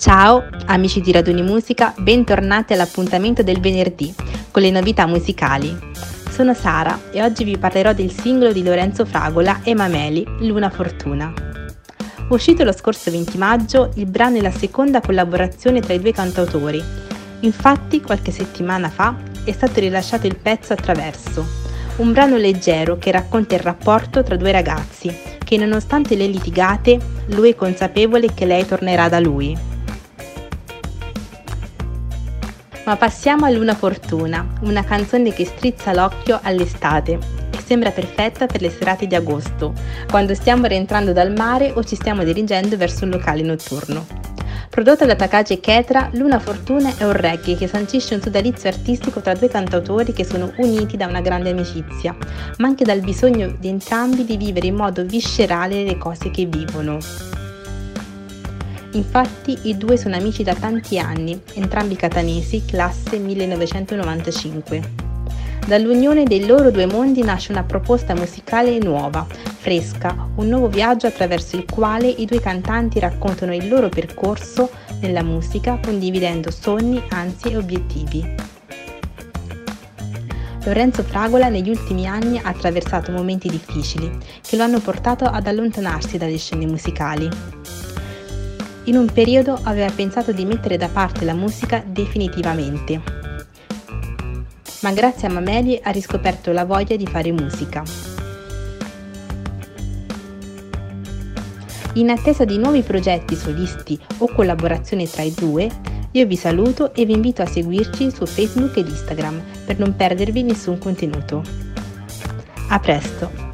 Ciao amici di Raduni Musica, bentornati all'appuntamento del venerdì con le novità musicali. Sono Sara e oggi vi parlerò del singolo di Lorenzo Fragola e Mameli, Luna Fortuna. Uscito lo scorso 20 maggio, il brano è la seconda collaborazione tra i due cantautori. Infatti, qualche settimana fa è stato rilasciato il pezzo Attraverso, un brano leggero che racconta il rapporto tra due ragazzi, che nonostante le litigate, lui è consapevole che lei tornerà da lui. Ma passiamo a Luna Fortuna, una canzone che strizza l'occhio all'estate e sembra perfetta per le serate di agosto, quando stiamo rientrando dal mare o ci stiamo dirigendo verso un locale notturno. Prodotta da Takagi e Ketra, Luna Fortuna è un reggae che sancisce un sodalizio artistico tra due cantautori che sono uniti da una grande amicizia, ma anche dal bisogno di entrambi di vivere in modo viscerale le cose che vivono. Infatti i due sono amici da tanti anni, entrambi catanesi, classe 1995. Dall'unione dei loro due mondi nasce una proposta musicale nuova, fresca, un nuovo viaggio attraverso il quale i due cantanti raccontano il loro percorso nella musica condividendo sogni, ansie e obiettivi. Lorenzo Fragola negli ultimi anni ha attraversato momenti difficili che lo hanno portato ad allontanarsi dalle scene musicali. In un periodo aveva pensato di mettere da parte la musica definitivamente, ma grazie a Mameli ha riscoperto la voglia di fare musica. In attesa di nuovi progetti solisti o collaborazioni tra i due, io vi saluto e vi invito a seguirci su Facebook ed Instagram per non perdervi nessun contenuto. A presto!